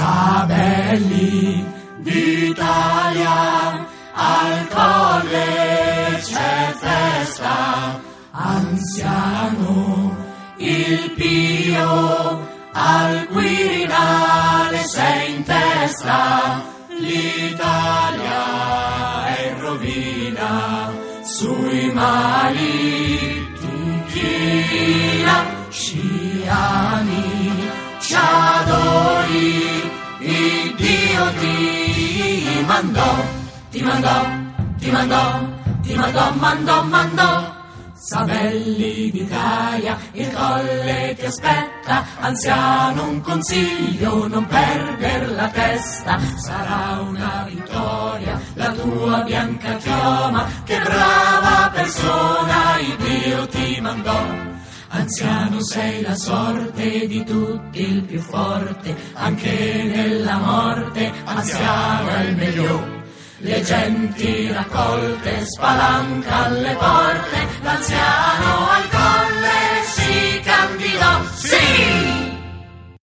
fratelli d'Italia, al colle c'è festa, anziano il Pio, al Quirinale sei in testa, l'Italia è in rovina, sui mali ti china, ci ti mandò, ti mandò, ti mandò, ti mandò, mandò, mandò. Sabelli d'Italia, il colle ti aspetta, anziano un consiglio, non perder la testa, sarà una vittoria la tua bianca chioma, che brava persona Anziano sei la sorte di tutti il più forte, anche nella morte, anziano è il meglio. Le genti raccolte spalanca alle porte,